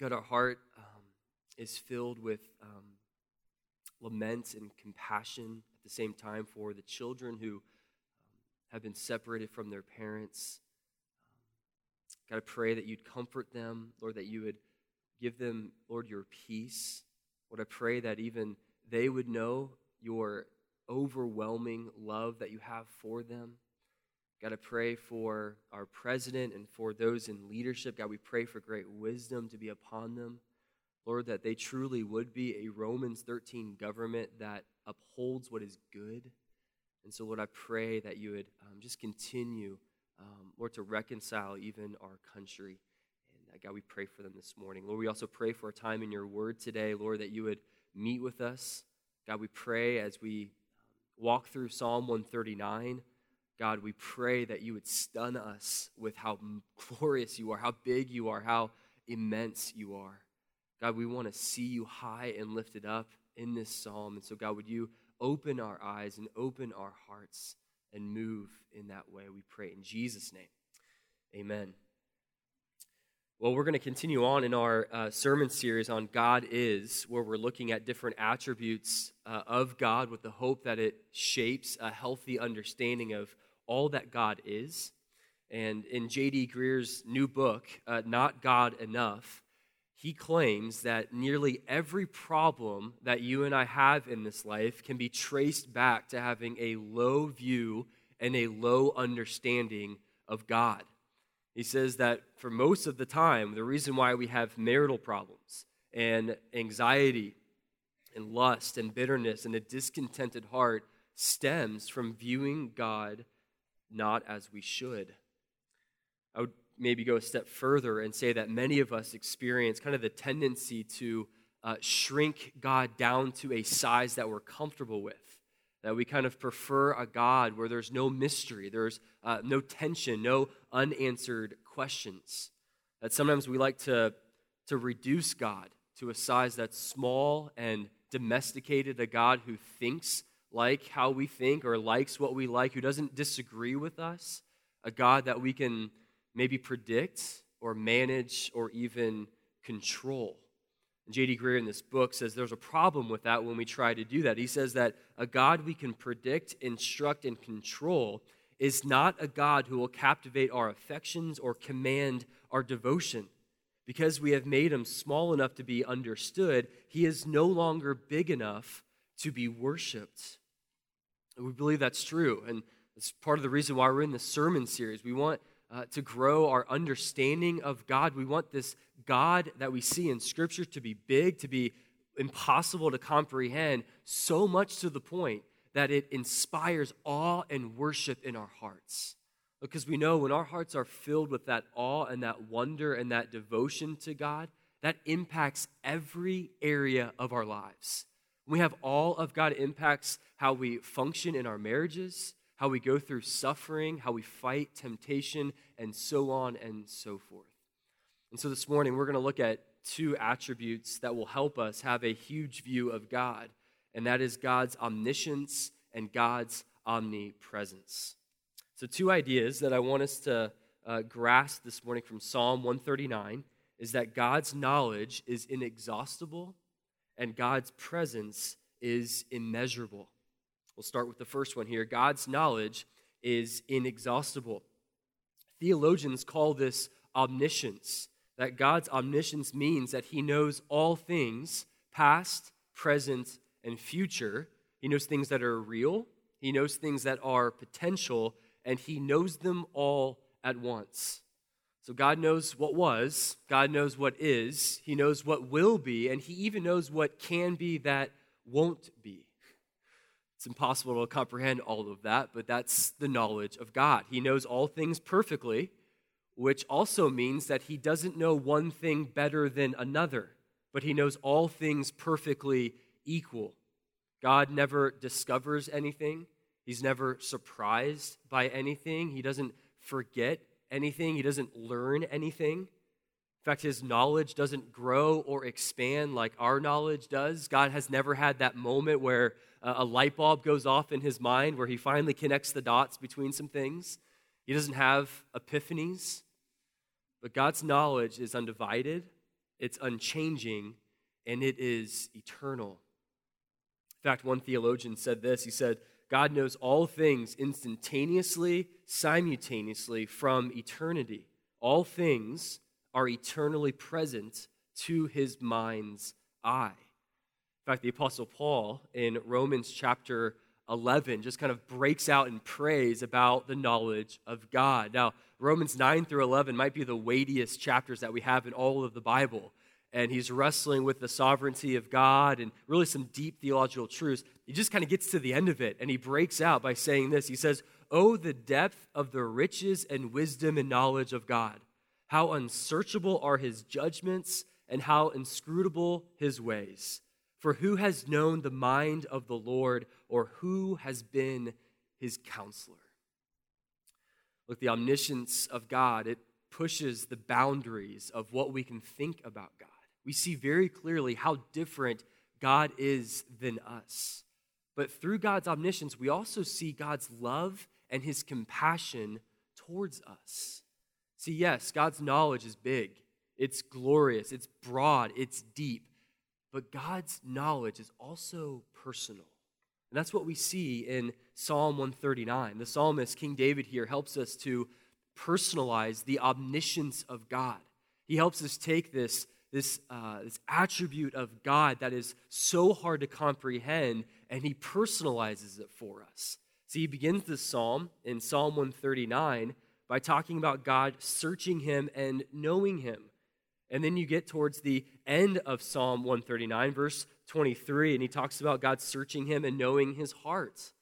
God, our heart um, is filled with um, lament and compassion at the same time for the children who um, have been separated from their parents. God, I pray that you'd comfort them, Lord, that you would give them, Lord, your peace. Lord, I pray that even they would know your overwhelming love that you have for them. God, I pray for our president and for those in leadership. God, we pray for great wisdom to be upon them. Lord, that they truly would be a Romans 13 government that upholds what is good. And so, Lord, I pray that you would um, just continue, um, Lord, to reconcile even our country. And uh, God, we pray for them this morning. Lord, we also pray for a time in your word today, Lord, that you would meet with us. God, we pray as we walk through Psalm 139. God, we pray that you would stun us with how glorious you are, how big you are, how immense you are. God, we want to see you high and lifted up in this psalm. And so, God, would you open our eyes and open our hearts and move in that way? We pray in Jesus' name. Amen. Well, we're going to continue on in our uh, sermon series on God is, where we're looking at different attributes uh, of God with the hope that it shapes a healthy understanding of all that God is. And in J.D. Greear's new book, uh, Not God Enough, he claims that nearly every problem that you and I have in this life can be traced back to having a low view and a low understanding of God. He says that for most of the time, the reason why we have marital problems and anxiety and lust and bitterness and a discontented heart stems from viewing God not as we should. I would maybe go a step further and say that many of us experience kind of the tendency to uh, shrink God down to a size that we're comfortable with that we kind of prefer a God where there's no mystery, there's uh, no tension, no unanswered questions. That sometimes we like to, to reduce God to a size that's small and domesticated, a God who thinks like how we think or likes what we like, who doesn't disagree with us, a God that we can maybe predict or manage or even control. J.D. Greear in this book says there's a problem with that when we try to do that. He says that a God we can predict, instruct, and control is not a God who will captivate our affections or command our devotion. Because we have made him small enough to be understood, he is no longer big enough to be worshiped. We believe that's true, and it's part of the reason why we're in this sermon series. We want uh, to grow our understanding of God. We want this God that we see in Scripture to be big, to be impossible to comprehend, so much to the point that it inspires awe and worship in our hearts. Because we know when our hearts are filled with that awe and that wonder and that devotion to God, that impacts every area of our lives. We have all of God, impacts how we function in our marriages, how we go through suffering, how we fight temptation, and so on and so forth. And so this morning, we're going to look at two attributes that will help us have a huge view of God, and that is God's omniscience and God's omnipresence. So, two ideas that I want us to uh, grasp this morning from Psalm 139 is that God's knowledge is inexhaustible and God's presence is immeasurable. We'll start with the first one here. God's knowledge is inexhaustible. Theologians call this omniscience, that God's omniscience means that he knows all things, past, present, and future. He knows things that are real, he knows things that are potential, and he knows them all at once. So God knows what was, God knows what is, He knows what will be, and He even knows what can be that won't be. It's impossible to comprehend all of that, but that's the knowledge of God. He knows all things perfectly, which also means that He doesn't know one thing better than another, but He knows all things perfectly equal. God never discovers anything, He's never surprised by anything, He doesn't forget anything, He doesn't learn anything. In fact, his knowledge doesn't grow or expand like our knowledge does. God has never had that moment where uh, a light bulb goes off in his mind, where he finally connects the dots between some things. He doesn't have epiphanies. But God's knowledge is undivided, it's unchanging, and it is eternal. In fact, one theologian said this He said, God knows all things instantaneously, simultaneously from eternity. All things are eternally present to his mind's eye. In fact, the Apostle Paul in Romans chapter 11 just kind of breaks out in praise about the knowledge of God. Now, Romans 9 through 11 might be the weightiest chapters that we have in all of the Bible and he's wrestling with the sovereignty of God and really some deep theological truths. He just kind of gets to the end of it and he breaks out by saying this. He says, Oh, the depth of the riches and wisdom and knowledge of God! How unsearchable are his judgments and how inscrutable his ways! For who has known the mind of the Lord or who has been his counselor? Look, the omniscience of God, it pushes the boundaries of what we can think about God we see very clearly how different God is than us. But through God's omniscience, we also see God's love and his compassion towards us. See, yes, God's knowledge is big, it's glorious, it's broad, it's deep, but God's knowledge is also personal. And that's what we see in Psalm 139. The psalmist, King David, here helps us to personalize the omniscience of God. He helps us take this this, uh, this attribute of God that is so hard to comprehend, and he personalizes it for us. So he begins this psalm in Psalm 139 by talking about God searching him and knowing him. And then you get towards the end of Psalm 139, verse 23, and he talks about God searching him and knowing his heart.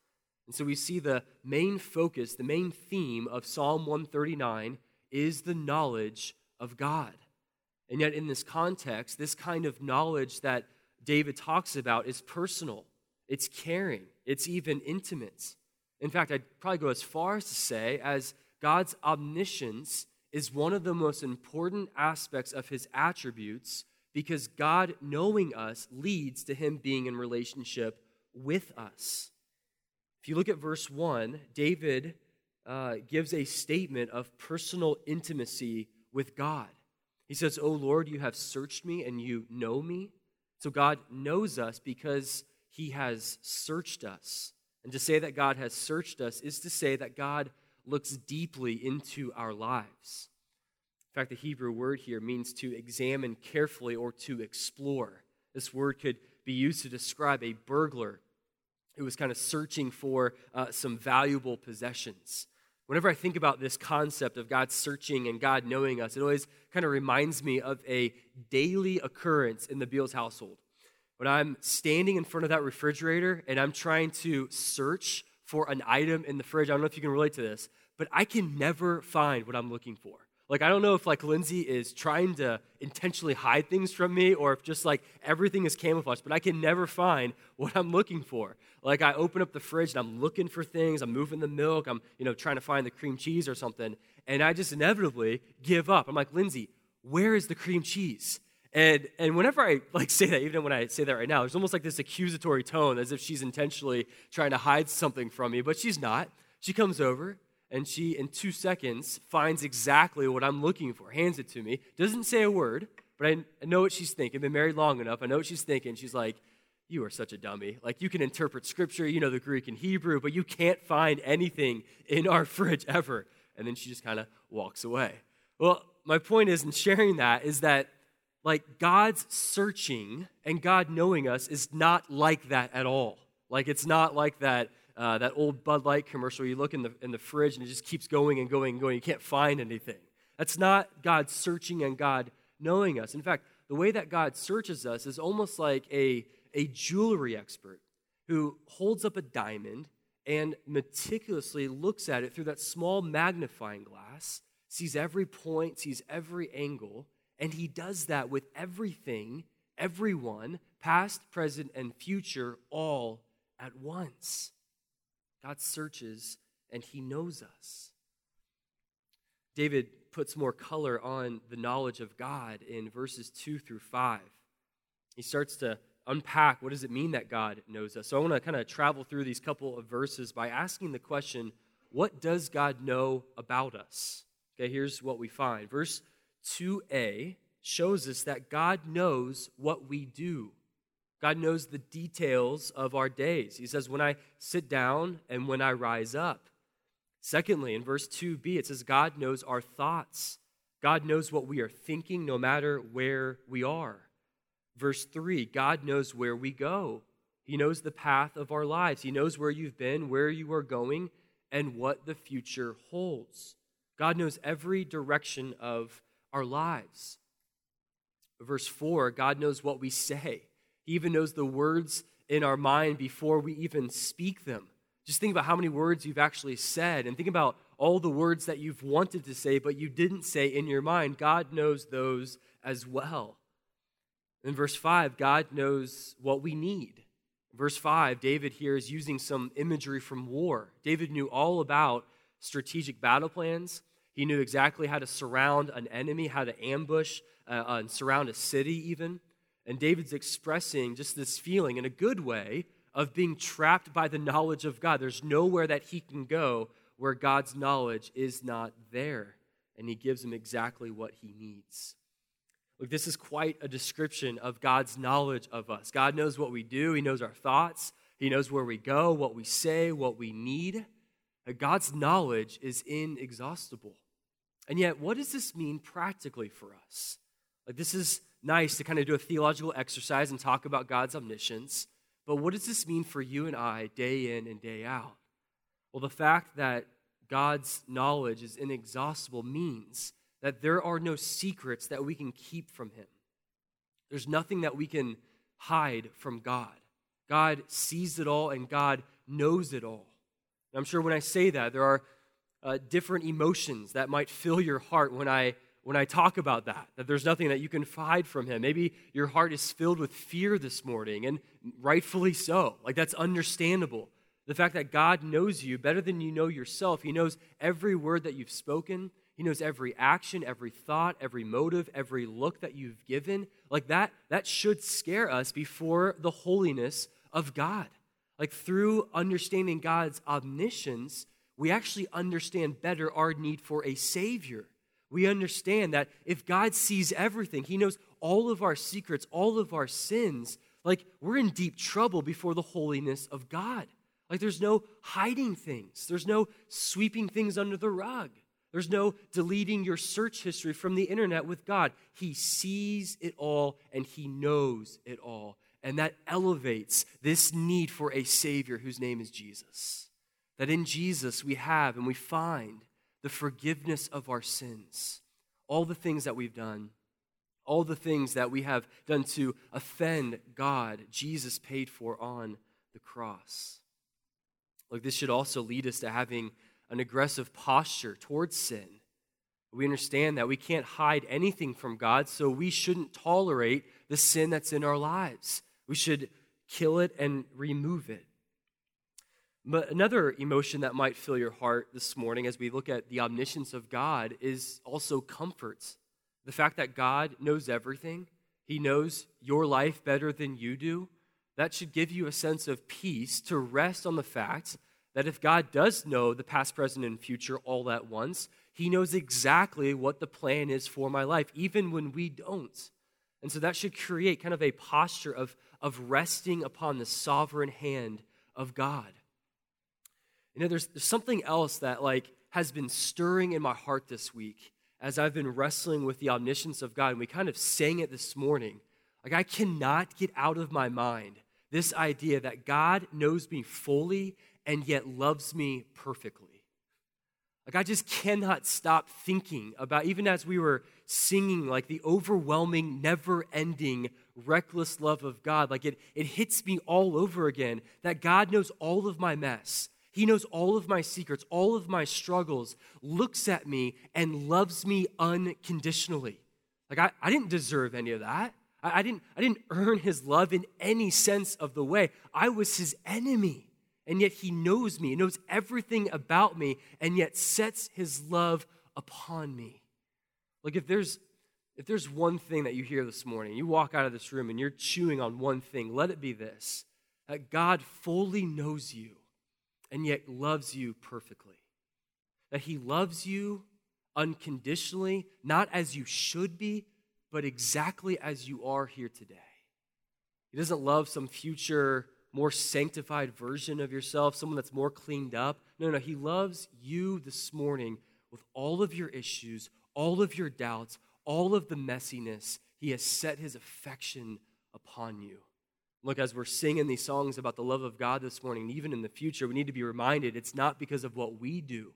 And so we see the main focus, the main theme of Psalm 139 is the knowledge of God. And yet, in this context, this kind of knowledge that David talks about is personal, it's caring, it's even intimate. In fact, I'd probably go as far as to say, as God's omniscience is one of the most important aspects of his attributes because God knowing us leads to him being in relationship with us. If you look at verse 1, David uh, gives a statement of personal intimacy with God. He says, Oh Lord, you have searched me and you know me. So God knows us because he has searched us. And to say that God has searched us is to say that God looks deeply into our lives. In fact, the Hebrew word here means to examine carefully or to explore. This word could be used to describe a burglar who was kind of searching for uh, some valuable possessions. Whenever I think about this concept of God searching and God knowing us, it always kind of reminds me of a daily occurrence in the Beals household. When I'm standing in front of that refrigerator and I'm trying to search for an item in the fridge, I don't know if you can relate to this, but I can never find what I'm looking for. Like, I don't know if like Lindsay is trying to intentionally hide things from me or if just like everything is camouflaged, but I can never find what I'm looking for. Like, I open up the fridge and I'm looking for things, I'm moving the milk, I'm, you know, trying to find the cream cheese or something, and I just inevitably give up. I'm like, Lindsay, where is the cream cheese? And, and whenever I like say that, even when I say that right now, there's almost like this accusatory tone as if she's intentionally trying to hide something from me, but she's not. She comes over, and she, in two seconds, finds exactly what I'm looking for, hands it to me, doesn't say a word, but I, I know what she's thinking. Been married long enough, I know what she's thinking. She's like, You are such a dummy. Like, you can interpret scripture, you know the Greek and Hebrew, but you can't find anything in our fridge ever. And then she just kind of walks away. Well, my point is in sharing that is that like God's searching and God knowing us is not like that at all. Like it's not like that uh, that old Bud Light commercial. You look in the, in the fridge and it just keeps going and going and going. You can't find anything. That's not God searching and God knowing us. In fact, the way that God searches us is almost like a, a jewelry expert who holds up a diamond and meticulously looks at it through that small magnifying glass, sees every point, sees every angle, and he does that with everything, everyone, past, present, and future, all at once. God searches and he knows us. David puts more color on the knowledge of God in verses 2 through 5. He starts to unpack what does it mean that God knows us. So I want to kind of travel through these couple of verses by asking the question, what does God know about us? Okay, here's what we find. Verse 2a shows us that God knows what we do. God knows the details of our days. He says, When I sit down and when I rise up. Secondly, in verse 2b, it says, God knows our thoughts. God knows what we are thinking no matter where we are. Verse 3, God knows where we go. He knows the path of our lives. He knows where you've been, where you are going, and what the future holds. God knows every direction of our lives. Verse 4, God knows what we say. He even knows the words in our mind before we even speak them. Just think about how many words you've actually said and think about all the words that you've wanted to say but you didn't say in your mind. God knows those as well. In verse 5, God knows what we need. Verse 5, David here is using some imagery from war. David knew all about strategic battle plans. He knew exactly how to surround an enemy, how to ambush uh, and surround a city, even. And David's expressing just this feeling in a good way of being trapped by the knowledge of God. There's nowhere that he can go where God's knowledge is not there. And he gives him exactly what he needs. Look, this is quite a description of God's knowledge of us. God knows what we do, He knows our thoughts, He knows where we go, what we say, what we need. God's knowledge is inexhaustible. And yet, what does this mean practically for us? Like, this is nice to kind of do a theological exercise and talk about God's omniscience, but what does this mean for you and I day in and day out? Well, the fact that God's knowledge is inexhaustible means that there are no secrets that we can keep from Him. There's nothing that we can hide from God. God sees it all and God knows it all. And I'm sure when I say that, there are uh, different emotions that might fill your heart when I when I talk about that, that there's nothing that you can hide from him. Maybe your heart is filled with fear this morning, and rightfully so. Like, that's understandable. The fact that God knows you better than you know yourself, He knows every word that you've spoken, He knows every action, every thought, every motive, every look that you've given. Like, that, that should scare us before the holiness of God. Like, through understanding God's omniscience, we actually understand better our need for a Savior we understand that if God sees everything, He knows all of our secrets, all of our sins, like we're in deep trouble before the holiness of God. Like there's no hiding things, there's no sweeping things under the rug, there's no deleting your search history from the internet with God. He sees it all and He knows it all. And that elevates this need for a Savior whose name is Jesus. That in Jesus we have and we find the forgiveness of our sins, all the things that we've done, all the things that we have done to offend God, Jesus paid for on the cross. Look, this should also lead us to having an aggressive posture towards sin. We understand that we can't hide anything from God, so we shouldn't tolerate the sin that's in our lives. We should kill it and remove it. But another emotion that might fill your heart this morning as we look at the omniscience of God is also comfort. The fact that God knows everything, He knows your life better than you do, that should give you a sense of peace to rest on the fact that if God does know the past, present, and future all at once, He knows exactly what the plan is for my life, even when we don't. And so that should create kind of a posture of, of resting upon the sovereign hand of God. You know, there's, there's something else that like has been stirring in my heart this week as I've been wrestling with the omniscience of God. And we kind of sang it this morning. Like I cannot get out of my mind this idea that God knows me fully and yet loves me perfectly. Like I just cannot stop thinking about, even as we were singing, like the overwhelming, never ending, reckless love of God. Like it, it hits me all over again that God knows all of my mess he knows all of my secrets, all of my struggles, looks at me and loves me unconditionally. Like, I, I didn't deserve any of that. I, I, didn't, I didn't earn his love in any sense of the way. I was his enemy. And yet he knows me, he knows everything about me, and yet sets his love upon me. Like, if there's if there's one thing that you hear this morning, you walk out of this room and you're chewing on one thing, let it be this that God fully knows you and yet loves you perfectly. That he loves you unconditionally, not as you should be, but exactly as you are here today. He doesn't love some future, more sanctified version of yourself, someone that's more cleaned up. No, no, He loves you this morning with all of your issues, all of your doubts, all of the messiness. He has set His affection upon you. Look, as we're singing these songs about the love of God this morning, even in the future, we need to be reminded it's not because of what we do,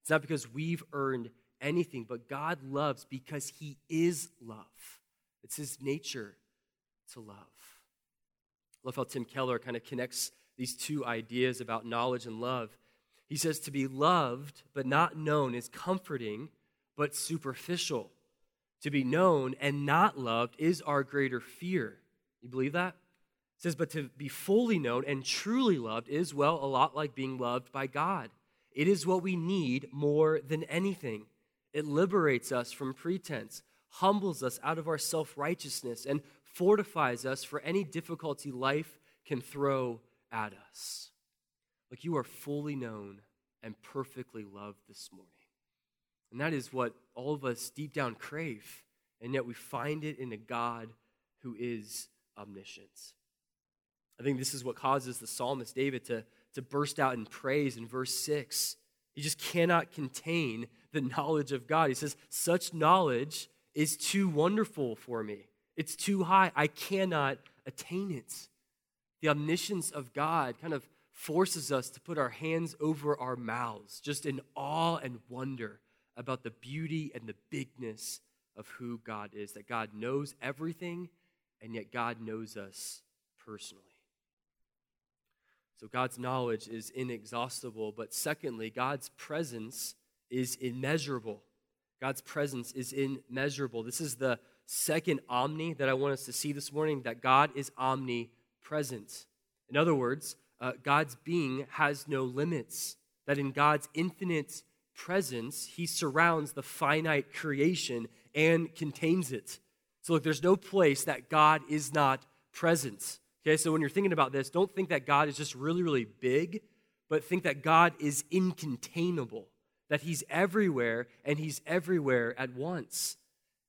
it's not because we've earned anything, but God loves because He is love. It's His nature to love. I love how Tim Keller kind of connects these two ideas about knowledge and love. He says to be loved but not known is comforting but superficial. To be known and not loved is our greater fear. You believe that? Says, but to be fully known and truly loved is, well, a lot like being loved by God. It is what we need more than anything. It liberates us from pretense, humbles us out of our self righteousness, and fortifies us for any difficulty life can throw at us. Like you are fully known and perfectly loved this morning. And that is what all of us deep down crave, and yet we find it in a God who is omniscient. I think this is what causes the psalmist David to, to burst out in praise in verse 6. He just cannot contain the knowledge of God. He says, Such knowledge is too wonderful for me. It's too high. I cannot attain it. The omniscience of God kind of forces us to put our hands over our mouths, just in awe and wonder about the beauty and the bigness of who God is. That God knows everything, and yet God knows us personally. So God's knowledge is inexhaustible, but secondly, God's presence is immeasurable. God's presence is immeasurable. This is the second omni that I want us to see this morning that God is omnipresent. In other words, uh, God's being has no limits, that in God's infinite presence, he surrounds the finite creation and contains it. So, look, there's no place that God is not present. Okay, so when you're thinking about this, don't think that God is just really, really big, but think that God is incontainable that He's everywhere and He's everywhere at once.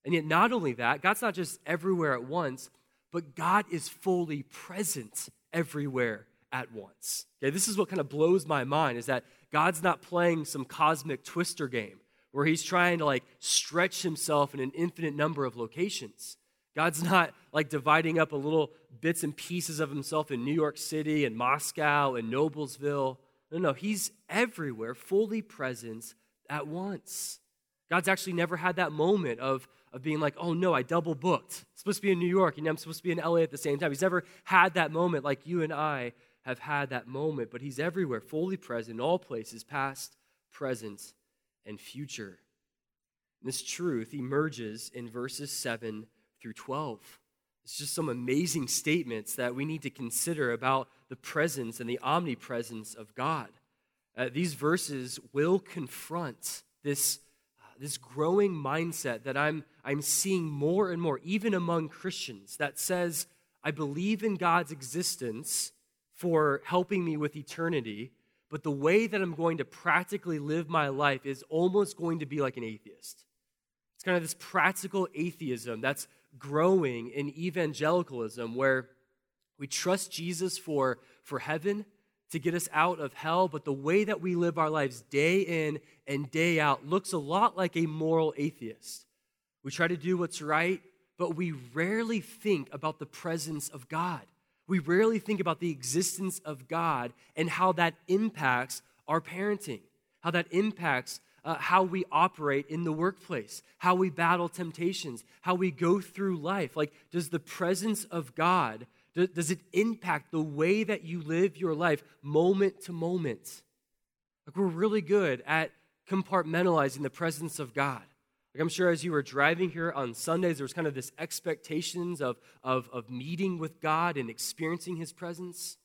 And yet, not only that, God's not just everywhere at once, but God is fully present everywhere at once. Okay, this is what kind of blows my mind is that God's not playing some cosmic twister game where he's trying to like stretch himself in an infinite number of locations. God's not like dividing up a little bits and pieces of himself in New York City and Moscow and Noblesville. No, no, he's everywhere, fully present at once. God's actually never had that moment of, of being like, oh no, I double booked. I'm supposed to be in New York and I'm supposed to be in LA at the same time. He's never had that moment like you and I have had that moment, but he's everywhere, fully present in all places, past, present, and future. This truth emerges in verses 7 through 12. It's just some amazing statements that we need to consider about the presence and the omnipresence of God. Uh, these verses will confront this, uh, this growing mindset that I'm, I'm seeing more and more, even among Christians, that says, I believe in God's existence for helping me with eternity, but the way that I'm going to practically live my life is almost going to be like an atheist. It's kind of this practical atheism that's growing in evangelicalism where we trust Jesus for, for heaven to get us out of hell, but the way that we live our lives day in and day out looks a lot like a moral atheist. We try to do what's right, but we rarely think about the presence of God. We rarely think about the existence of God and how that impacts our parenting, how that impacts uh, how we operate in the workplace, how we battle temptations, how we go through life. Like, does the presence of God, does it impact the way that you live your life moment to moment? Like, we're really good at compartmentalizing the presence of God. Like I'm sure as you were driving here on Sundays, there was kind of this expectations of, of, of meeting with God and experiencing His presence.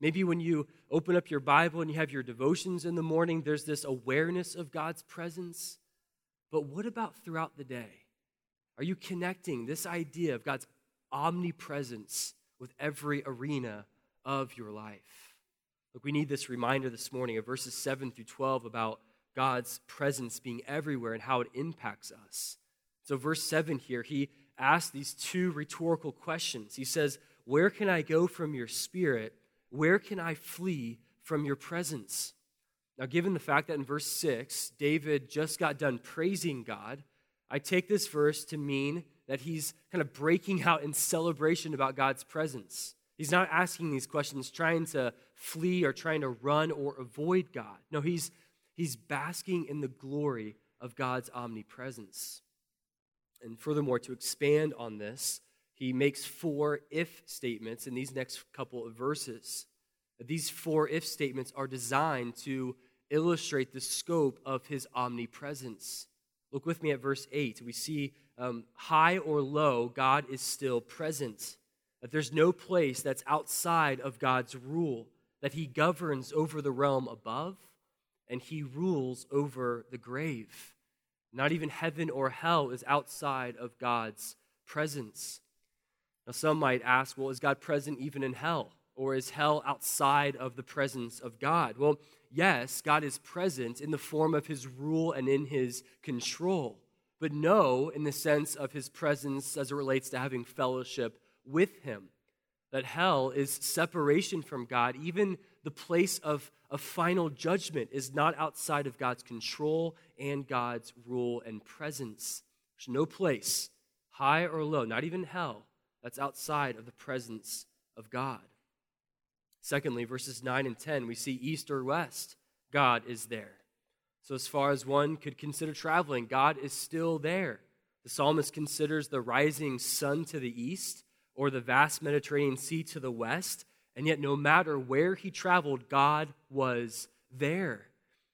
Maybe when you open up your Bible and you have your devotions in the morning, there's this awareness of God's presence. But what about throughout the day? Are you connecting this idea of God's omnipresence with every arena of your life? Look, we need this reminder this morning of verses 7 through 12 about God's presence being everywhere and how it impacts us. So, verse 7 here, he asks these two rhetorical questions. He says, Where can I go from your spirit? Where can I flee from your presence? Now, given the fact that in verse 6, David just got done praising God, I take this verse to mean that he's kind of breaking out in celebration about God's presence. He's not asking these questions trying to flee or trying to run or avoid God. No, he's, he's basking in the glory of God's omnipresence. And furthermore, to expand on this, he makes four if statements in these next couple of verses. These four if statements are designed to illustrate the scope of his omnipresence. Look with me at verse 8. We see um, high or low, God is still present. That there's no place that's outside of God's rule, that he governs over the realm above and he rules over the grave. Not even heaven or hell is outside of God's presence. Now, some might ask, well, is God present even in hell? Or is hell outside of the presence of God? Well, yes, God is present in the form of his rule and in his control, but no in the sense of his presence as it relates to having fellowship with him. That hell is separation from God, even the place of, of final judgment is not outside of God's control and God's rule and presence. There's no place, high or low, not even hell, that's outside of the presence of God. Secondly, verses 9 and 10, we see east or west, God is there. So, as far as one could consider traveling, God is still there. The psalmist considers the rising sun to the east or the vast Mediterranean Sea to the west and yet, no matter where he traveled, God was there.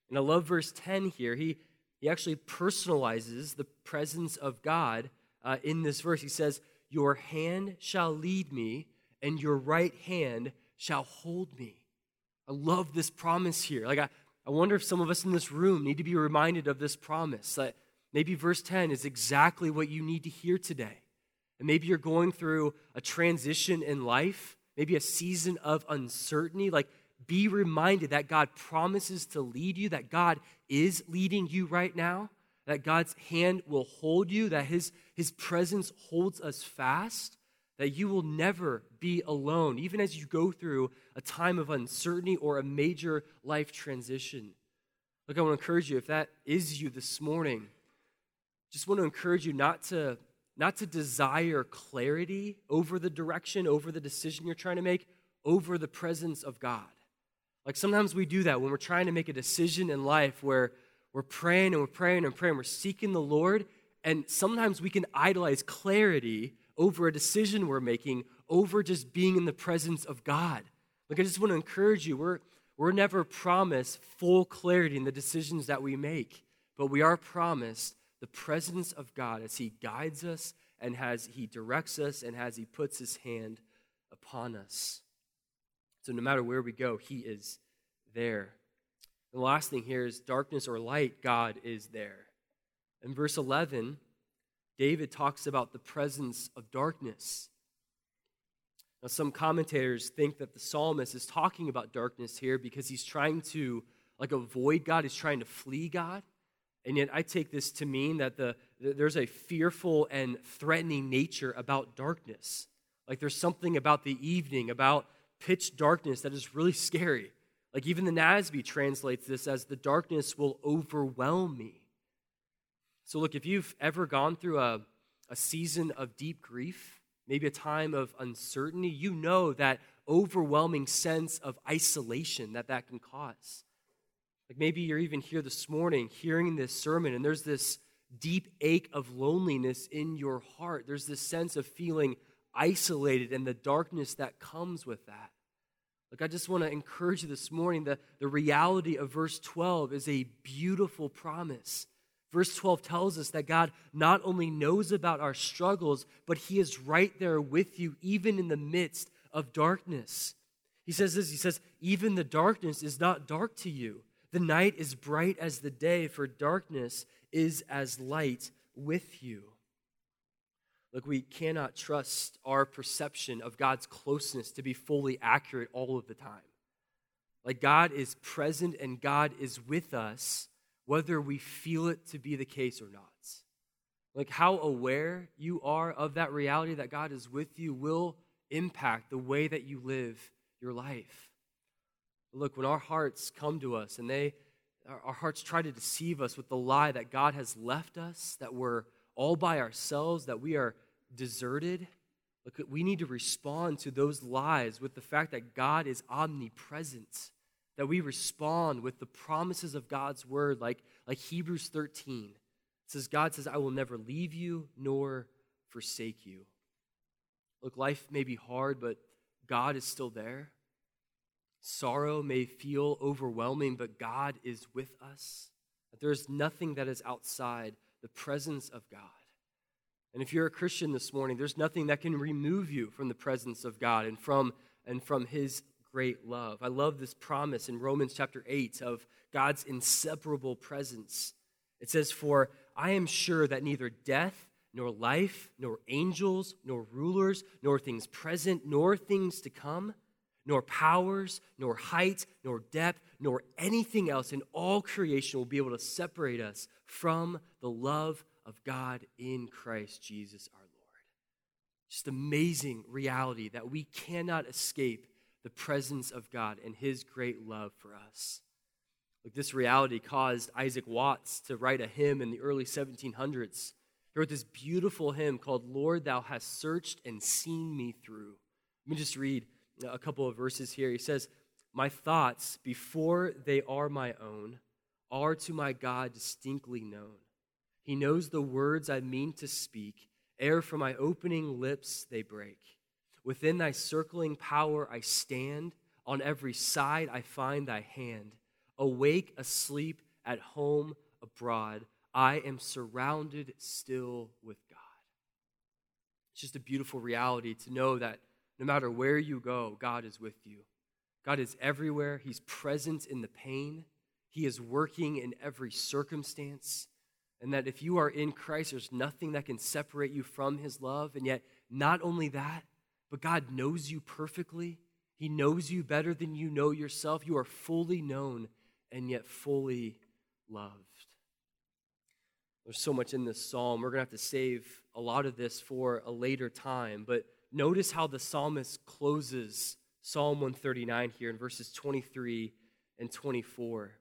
And I love verse 10 here. He, he actually personalizes the presence of God uh, in this verse. He says, Your hand shall lead me, and your right hand shall hold me. I love this promise here. Like, I, I wonder if some of us in this room need to be reminded of this promise. That maybe verse 10 is exactly what you need to hear today. And maybe you're going through a transition in life maybe a season of uncertainty, like be reminded that God promises to lead you, that God is leading you right now, that God's hand will hold you, that his, his presence holds us fast, that you will never be alone, even as you go through a time of uncertainty or a major life transition. Look, I want to encourage you, if that is you this morning, just want to encourage you not to not to desire clarity over the direction, over the decision you're trying to make, over the presence of God. Like sometimes we do that when we're trying to make a decision in life where we're praying and we're praying and praying, we're seeking the Lord, and sometimes we can idolize clarity over a decision we're making, over just being in the presence of God. Like I just want to encourage you, we're, we're never promised full clarity in the decisions that we make, but we are promised the presence of God as He guides us and as He directs us and as He puts His hand upon us. So no matter where we go, He is there. The last thing here is darkness or light, God is there. In verse 11, David talks about the presence of darkness. Now, some commentators think that the psalmist is talking about darkness here because he's trying to like avoid God, he's trying to flee God. And yet, I take this to mean that the, there's a fearful and threatening nature about darkness. Like there's something about the evening, about pitch darkness that is really scary. Like even the NASB translates this as the darkness will overwhelm me. So, look, if you've ever gone through a, a season of deep grief, maybe a time of uncertainty, you know that overwhelming sense of isolation that that can cause. Like maybe you're even here this morning hearing this sermon, and there's this deep ache of loneliness in your heart. There's this sense of feeling isolated and the darkness that comes with that. Like, I just want to encourage you this morning that the reality of verse 12 is a beautiful promise. Verse 12 tells us that God not only knows about our struggles, but He is right there with you, even in the midst of darkness. He says this He says, even the darkness is not dark to you. The night is bright as the day, for darkness is as light with you. Look, we cannot trust our perception of God's closeness to be fully accurate all of the time. Like, God is present and God is with us, whether we feel it to be the case or not. Like how aware you are of that reality that God is with you will impact the way that you live your life. Look, when our hearts come to us and they our hearts try to deceive us with the lie that God has left us, that we're all by ourselves, that we are deserted, look, we need to respond to those lies with the fact that God is omnipresent, that we respond with the promises of God's word, like, like Hebrews 13 says, God says, I will never leave you nor forsake you. Look, life may be hard, but God is still there. Sorrow may feel overwhelming, but God is with us. There is nothing that is outside the presence of God. And if you're a Christian this morning, there's nothing that can remove you from the presence of God and from, and from His great love. I love this promise in Romans chapter 8 of God's inseparable presence. It says, For I am sure that neither death, nor life, nor angels, nor rulers, nor things present, nor things to come, nor powers, nor height, nor depth, nor anything else in all creation will be able to separate us from the love of God in Christ Jesus our Lord. Just amazing reality that we cannot escape the presence of God and His great love for us. Like this reality caused Isaac Watts to write a hymn in the early 1700s. He wrote this beautiful hymn called Lord, Thou Hast Searched and Seen Me Through. Let me just read a couple of verses here. He says, My thoughts, before they are my own, are to my God distinctly known. He knows the words I mean to speak, ere from my opening lips they break. Within thy circling power I stand, on every side I find thy hand awake, asleep, at home, abroad. I am surrounded still with God. It's just a beautiful reality to know that no matter where you go, God is with you. God is everywhere. He's present in the pain, He is working in every circumstance. And that if you are in Christ, there's nothing that can separate you from His love. And yet, not only that, but God knows you perfectly. He knows you better than you know yourself. You are fully known and yet fully loved. There's so much in this psalm. We're going to have to save a lot of this for a later time. But notice how the psalmist closes Psalm 139 here in verses 23 and 24.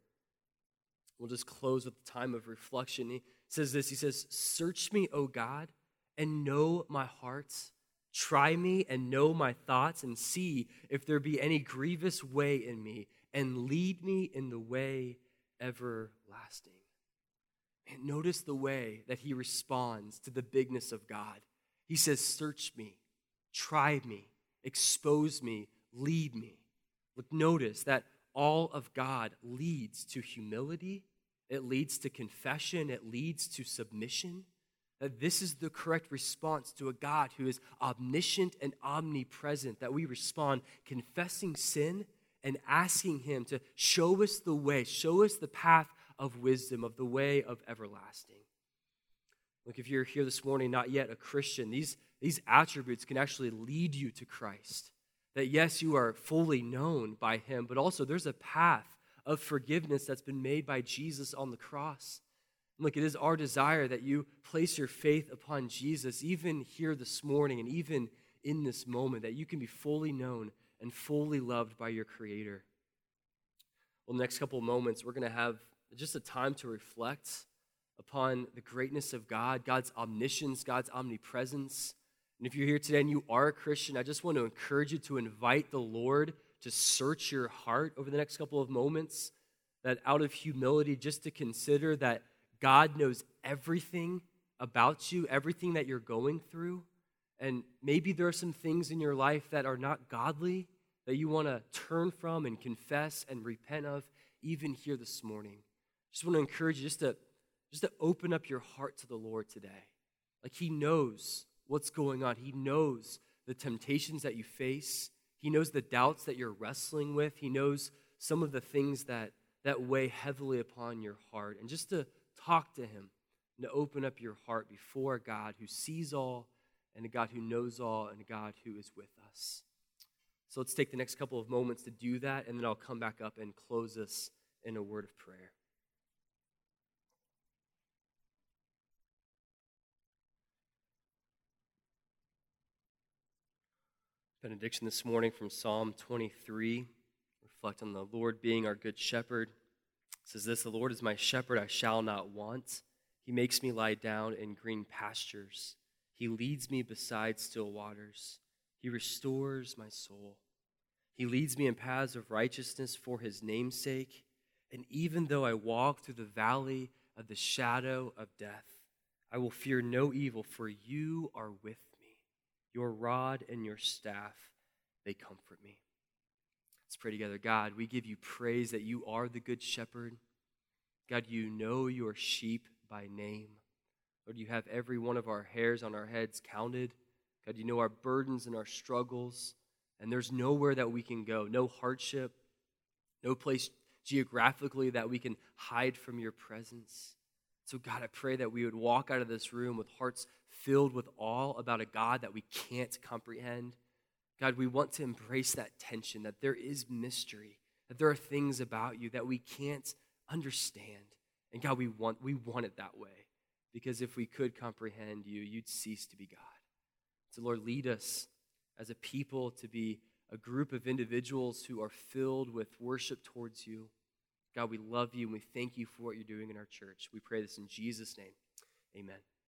We'll just close with the time of reflection. He says this He says, Search me, O God, and know my heart. Try me and know my thoughts, and see if there be any grievous way in me and lead me in the way everlasting. And notice the way that he responds to the bigness of God. He says, Search me, try me, expose me, lead me. Look, notice that all of God leads to humility, it leads to confession, it leads to submission. That this is the correct response to a God who is omniscient and omnipresent, that we respond confessing sin and asking Him to show us the way, show us the path of wisdom, of the way of everlasting. Look, if you're here this morning, not yet a Christian, these, these attributes can actually lead you to Christ. That yes, you are fully known by Him, but also there's a path of forgiveness that's been made by Jesus on the cross. Look, it is our desire that you place your faith upon Jesus, even here this morning and even in this moment, that you can be fully known and fully loved by your Creator. Well, the next couple moments, we're going to have just a time to reflect upon the greatness of God, God's omniscience, God's omnipresence. And if you're here today and you are a Christian, I just want to encourage you to invite the Lord to search your heart over the next couple of moments. That out of humility, just to consider that God knows everything about you, everything that you're going through. And maybe there are some things in your life that are not godly that you want to turn from and confess and repent of, even here this morning. Just want to encourage you just to, just to open up your heart to the Lord today. Like He knows what's going on, He knows the temptations that you face, He knows the doubts that you're wrestling with, He knows some of the things that, that weigh heavily upon your heart. And just to talk to Him and to open up your heart before God who sees all and a God who knows all, and a God who is with us. So let's take the next couple of moments to do that, and then I'll come back up and close us in a word of prayer. Benediction this morning from Psalm 23. Reflect on the Lord being our good shepherd. It says this The Lord is my shepherd, I shall not want. He makes me lie down in green pastures. He leads me beside still waters. He restores my soul. He leads me in paths of righteousness for his name's sake. And even though I walk through the valley of the shadow of death, I will fear no evil, for you are with your rod and your staff, they comfort me. Let's pray together. God, we give you praise that you are the good shepherd. God, you know your sheep by name. Lord, you have every one of our hairs on our heads counted. God, you know our burdens and our struggles. And there's nowhere that we can go, no hardship, no place geographically that we can hide from your presence. So, God, I pray that we would walk out of this room with hearts filled with awe about a God that we can't comprehend. God, we want to embrace that tension that there is mystery, that there are things about you that we can't understand. And God, we want, we want it that way because if we could comprehend you, you'd cease to be God. So, Lord, lead us as a people to be a group of individuals who are filled with worship towards you. God, we love you and we thank you for what you're doing in our church. We pray this in Jesus' name. Amen.